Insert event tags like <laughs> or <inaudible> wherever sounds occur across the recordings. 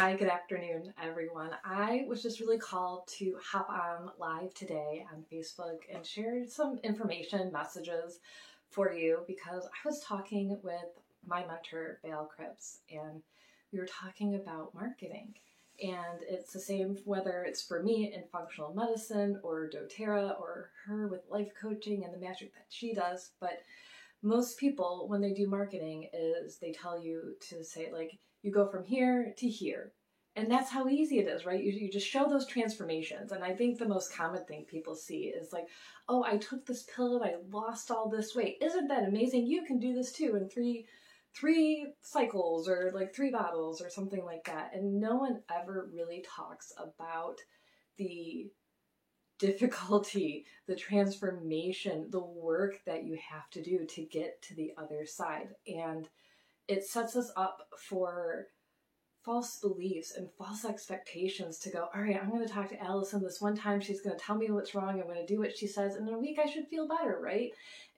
Hi, good afternoon, everyone. I was just really called to hop on live today on Facebook and share some information, messages for you because I was talking with my mentor, Val Cripps, and we were talking about marketing. And it's the same whether it's for me in functional medicine or doTERRA or her with life coaching and the magic that she does. But most people, when they do marketing, is they tell you to say, like, you go from here to here. And that's how easy it is, right? You, you just show those transformations. And I think the most common thing people see is like, oh, I took this pill and I lost all this weight. Isn't that amazing? You can do this too in three three cycles or like three bottles or something like that. And no one ever really talks about the difficulty, the transformation, the work that you have to do to get to the other side. And it sets us up for false beliefs and false expectations to go, all right, I'm going to talk to Allison this one time. She's going to tell me what's wrong. I'm going to do what she says. And in a week, I should feel better, right?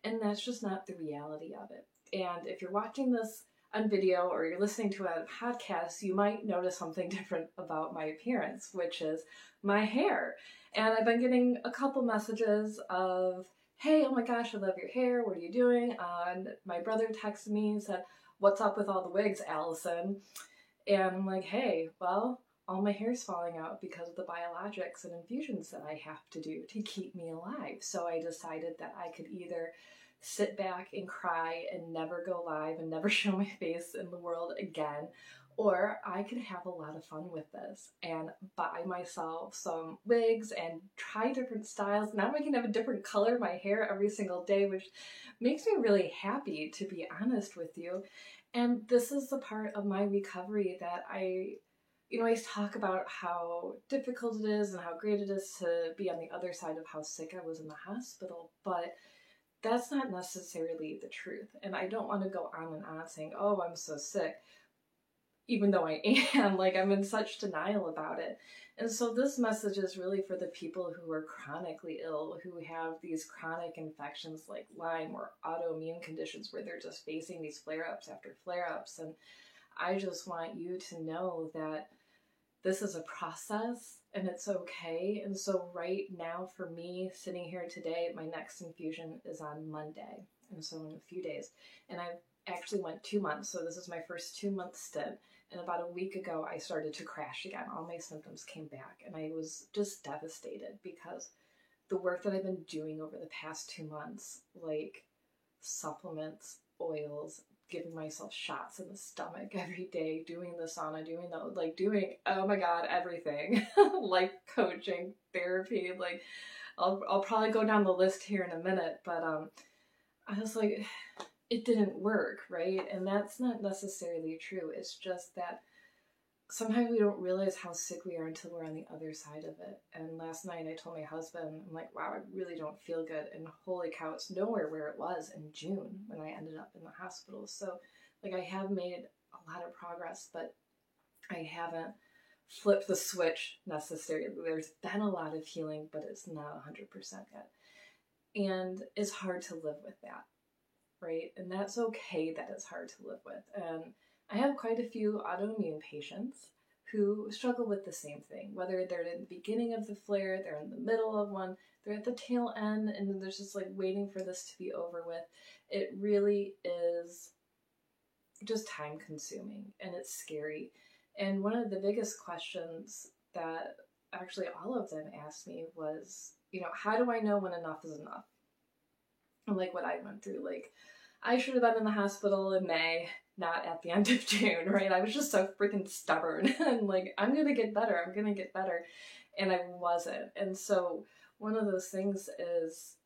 And that's just not the reality of it. And if you're watching this on video or you're listening to a podcast, you might notice something <laughs> different about my appearance, which is my hair. And I've been getting a couple messages of, hey, oh my gosh, I love your hair. What are you doing? And my brother texted me and said, what's up with all the wigs, Allison? And I'm like, hey, well, all my hair's falling out because of the biologics and infusions that I have to do to keep me alive. So I decided that I could either sit back and cry and never go live and never <laughs> show my face in the world again, or I could have a lot of fun with this and buy myself some wigs and try different styles. Now I can have a different color of my hair every single day, which makes me really happy, to be honest with you. And this is the part of my recovery that I, you know, I talk about how difficult it is and how great it is to be on the other side of how sick I was in the hospital. But that's not necessarily the truth. And I don't want to go on and on saying, oh, I'm so sick, even though I <laughs> am. like, I'm in such denial about it. And so, this message is really for the people who are chronically ill, who have these chronic infections like Lyme or autoimmune conditions where they're just facing these flare ups after flare ups. And I just want you to know that this is a process and it's okay. And so, right now, for me, sitting here today, my next infusion is on Monday. And so, in a few days. And I actually went two months. So, this is my first two month stint. And about a week ago, I started to crash again. All my symptoms came back, and I was just devastated because the work that I've been doing over the past two months, like supplements, oils, giving myself shots in the stomach <laughs> every day, doing the sauna, doing the like doing oh my god, everything. <laughs> like coaching, therapy, like I'll I'll probably go down the list here in a minute, but um I was like it didn't work, right? And that's not necessarily true. It's just that sometimes we don't realize how sick we are until we're on the other side of it. And last night I told my husband, I'm like, wow, I really don't feel good. And holy cow, it's nowhere where it was in June when I ended up in the hospital. So, like, I have made a lot of progress, but I haven't flipped the switch necessarily. There's been a lot of healing, but it's not 100% yet. And it's hard to live with that right? And that's okay that it's hard to live with. And I have quite a few autoimmune patients who struggle with the same thing, whether they're in the beginning of the flare, they're in the middle of one, they're at the tail end, and there's just like waiting for this to be over with. It really is just time consuming and it's scary. And one of the biggest questions that actually all of them asked me was, you know, how do I know when enough is enough? Like what I went through, like I should have been in the hospital in May, not at the end of <laughs> June, right? I was just so freaking stubborn <laughs> and like, I'm gonna get better, I'm gonna get better. And I wasn't. And so, one of those things is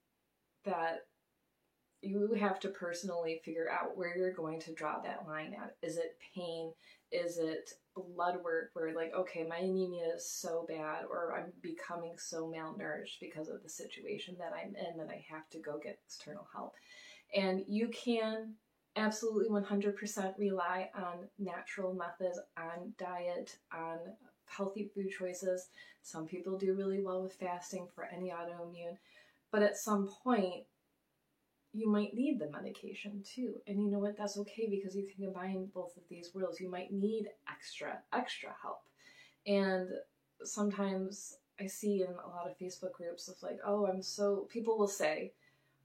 that you have to personally figure out where you're going to draw that line at. Is it pain? Is it blood work where, like, okay, my anemia is so bad, or I'm becoming so malnourished because of the situation that I'm in that I have to go get external help? And you can absolutely 100% rely on natural methods, on diet, on healthy food choices. Some people do really well with fasting for any autoimmune. But at some point, you might need the medication too. And you know what? That's okay because you can combine both of these worlds. You might need extra, extra help. And sometimes I see in a lot of Facebook groups of like, oh, I'm so, people will say,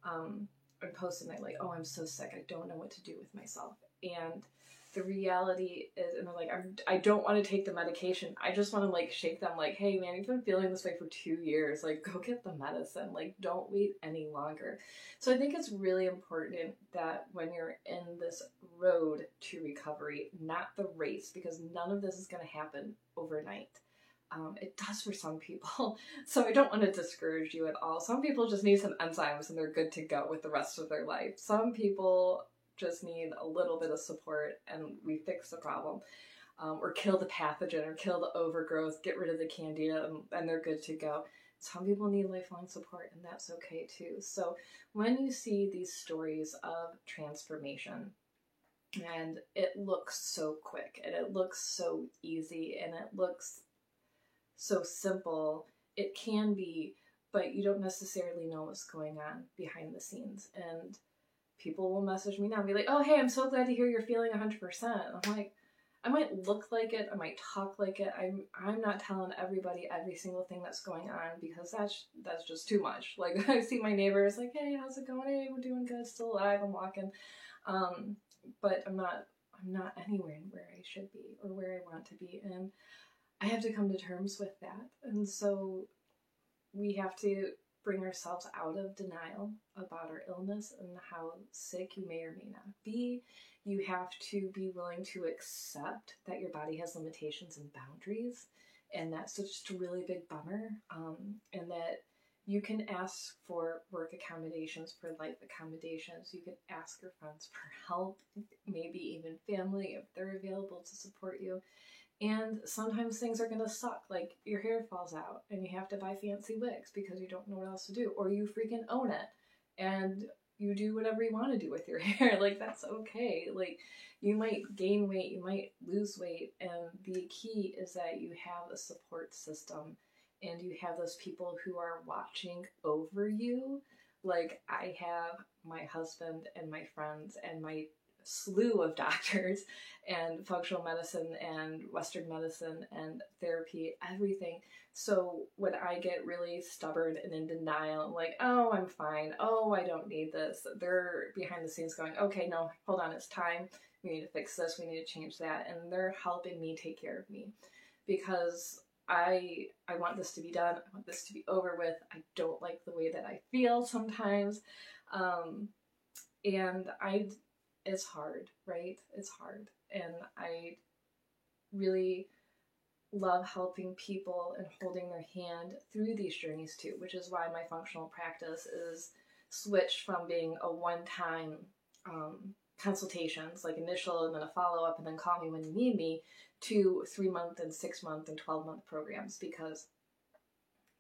um, and post and like, oh, I'm so sick. I don't know what to do with myself. And the reality is, and they're like, I'm, I don't want to take the medication. I just want to like shake them, like, hey man, you've been feeling this way for two years. Like, go get the medicine. Like, don't wait any longer. So I think it's really important that when you're in this road to recovery, not the race, because none of this is going to happen overnight. Um, it does for some people. <laughs> So I don't want to discourage you at all. Some people just need some enzymes and they're good to go with the rest of their life. Some people just need a little bit of support and we fix the problem. Um, or kill the pathogen or kill the overgrowth, get rid of the candida, and, and they're good to go. Some people need lifelong support, and that's okay too. So, when you see these stories of transformation, and it looks so quick, and it looks so easy, and it looks so simple, it can be, but you don't necessarily know what's going on behind the scenes. And people will message me now and be like, oh, hey, I'm so glad to hear you're feeling 100%. I'm like, I might look like it, I might talk like it. I'm I'm not telling everybody every single thing that's going on because that's that's just too much. <laughs> Like I see my neighbors like, hey, how's it going? Hey, we're doing good, still alive, I'm walking. Um, but I'm not I'm not anywhere where I should be or where I want to be. And I have to come to terms with that. And so we have to bring ourselves out of denial about our illness and how sick you may or may not be. You have to be willing to accept that your body has limitations and boundaries, and that's just a really big bummer. Um, and that you can ask for work accommodations, for life accommodations. You can ask your friends for help, maybe even family if they're available to support you. And sometimes things are going to suck. Like your hair falls out and you have to buy fancy wigs because you don't know what else to do. Or you freaking own it and you do whatever you want to do with your <laughs> hair. like that's okay. Like you might gain weight, you might lose weight. And the key is that you have a support system and you have those people who are watching over you. Like I have my husband and my friends and my slew of <laughs> doctors and functional medicine and Western medicine and therapy, everything. So when I get really stubborn and in denial, like, oh, I'm fine. Oh, I don't need this. They're behind the scenes going, okay, no, hold on, it's time. We need to fix this. We need to change that. And they're helping me take care of me because I I want this to be done. I want this to be over with. I don't like the way that I feel sometimes. Um, and I is hard, right? It's hard. And I really love helping people and holding their hand through these journeys too, which is why my functional practice is switched from being a one time um, consultations, like initial and then a follow up and then call me when you need me, to three month and six month and 12 month programs because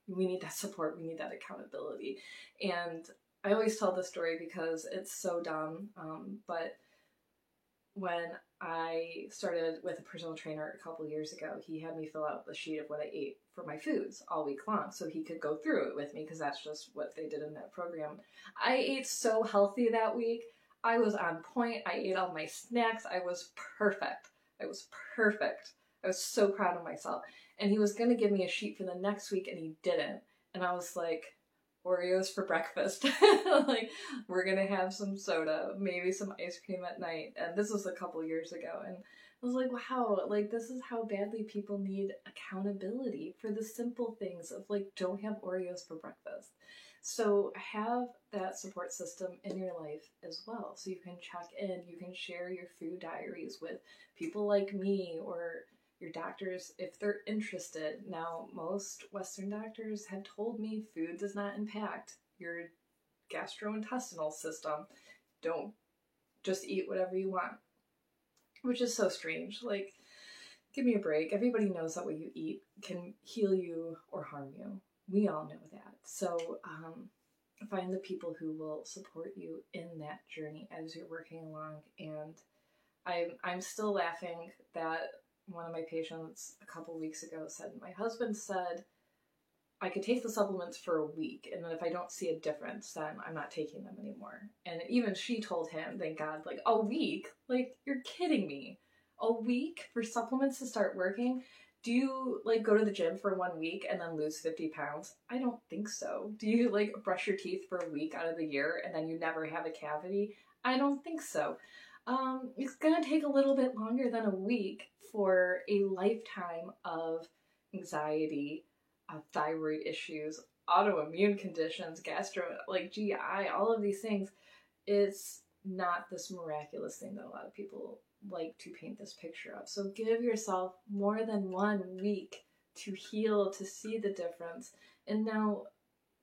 we need that support, we need that accountability. And I always tell this story because it's so dumb. Um, but when I started with a personal trainer a couple years ago, he had me fill out the sheet of what I ate for my foods all week long so he could go through it with me because that's just what they did in that program. I ate so healthy that week. I was on point. I ate all my snacks. I was perfect. I was perfect. I was so proud of myself. And he was going to give me a sheet for the next week and he didn't. And I was like, Oreos for breakfast. <laughs> like we're gonna have some soda, maybe some ice cream at night. And this was a couple years ago, and I was like, wow, like this is how badly people need accountability for the simple things of like don't have Oreos for breakfast. So have that support system in your life as well. So you can check in, you can share your food diaries with people like me or your doctors if they're interested. Now, most Western doctors have told me food does not impact your gastrointestinal system. Don't just eat whatever you want, which is so strange. Like, give me a break. Everybody knows that what you eat can heal you or harm you. We all know that. So, um, find the people who will support you in that journey as you're working along. And I'm I'm still laughing that one of my patients a couple weeks ago said, My husband said I could take the supplements for a week, and then if I don't see a difference, then I'm not taking them anymore. And even she told him, thank God, like, a week? Like, you're kidding me. A week for supplements to start working? Do you like go to the gym for one week and then lose 50 pounds? I don't think so. Do you like brush your teeth for a week out of the year and then you never have a cavity? I don't think so. Um, it's gonna take a little bit longer than a week for a lifetime of anxiety, uh, thyroid issues, autoimmune conditions, gastro, like GI, all of these things. It's not this miraculous thing that a lot of people like to paint this picture of. So give yourself more than one week to heal, to see the difference. And now,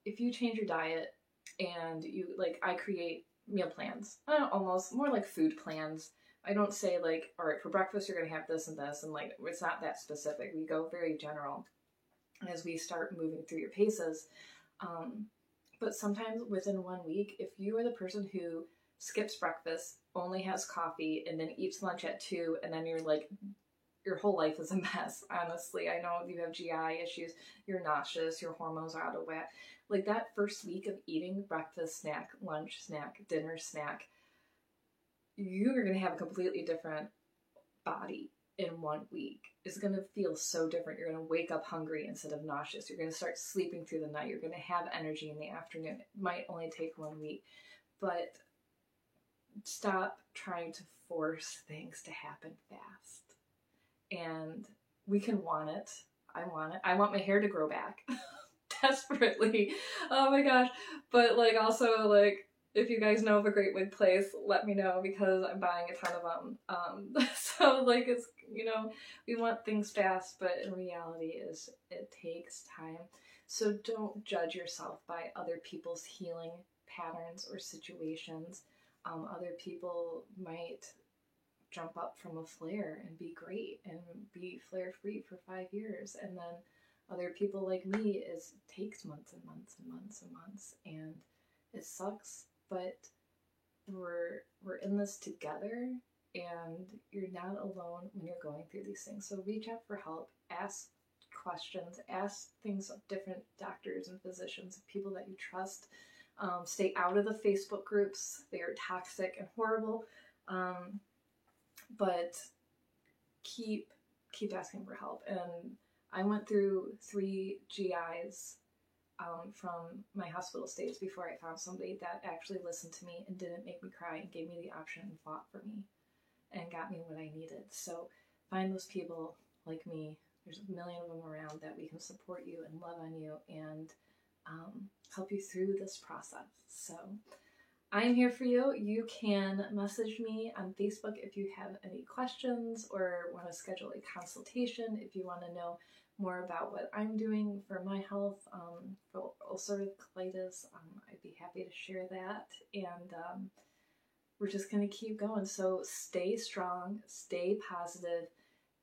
if you change your diet and you like, I create meal plans, almost more like food plans I don't say like, all right, for breakfast you're gonna have this and this, and like it's not that specific. We go very general as we start moving through your paces. Um, but sometimes within one week, if you are the person who skips breakfast, only has coffee, and then eats lunch at two, and then you're like, your whole life is a mess. <laughs> Honestly, I know you have GI issues, you're nauseous, your hormones are out of whack. Like that first week of eating breakfast, snack, lunch, snack, dinner, snack you're going to have a completely different body in one week. It's going to feel so different. You're going to wake up hungry instead of nauseous. You're going to start sleeping through the night. You're going to have energy in the afternoon. It might only take one week, but stop trying to force things to happen fast. And we can want it. I want it. I want my hair to grow back <laughs> desperately. Oh my gosh. But like also like if you guys know of a great wig place, let me know because I'm buying a ton of them. Um, <laughs> so like it's you know we want things fast, but in reality is it takes time. So don't judge yourself by other people's healing patterns or situations. Um, other people might jump up from a flare and be great and be flare free for five years, and then other people like me is takes months and months and months and months and it sucks but we're we're in this together and you're not alone when you're going through these things. So reach out for help, ask questions, ask things of different doctors and physicians, people that you trust. Um, stay out of the Facebook groups; they are toxic and horrible. Um, but keep keep asking for help. And I went through three GIs um, from my hospital stays before I found somebody that actually listened to me and didn't make me cry and gave me the option and fought for me and got me what I needed. So find those people like me. There's a million of them around that we can support you and love on you and um, help you through this process. So I'm here for you. You can message me on Facebook if you have any questions or want to schedule a consultation if you want to know more about what I'm doing for my health um, for ulcerative colitis, um, I'd be happy to share that. And um, we're just going to keep going. So stay strong, stay positive.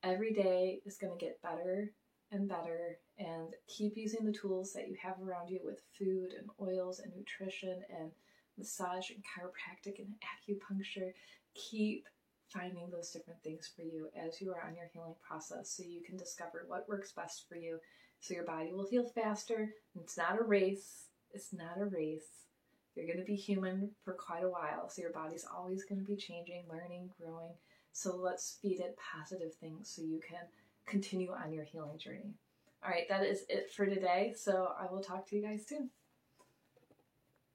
Every day is going to get better and better. And keep using the tools that you have around you with food and oils and nutrition and massage and chiropractic and acupuncture. Keep finding those different things for you as you are on your healing process so you can discover what works best for you so your body will heal faster. It's not a race. It's not a race. You're going to be human for quite a while, so your body's always going to be changing, learning, growing. So let's feed it positive things so you can continue on your healing journey. All right, that is it for today. So I will talk to you guys soon.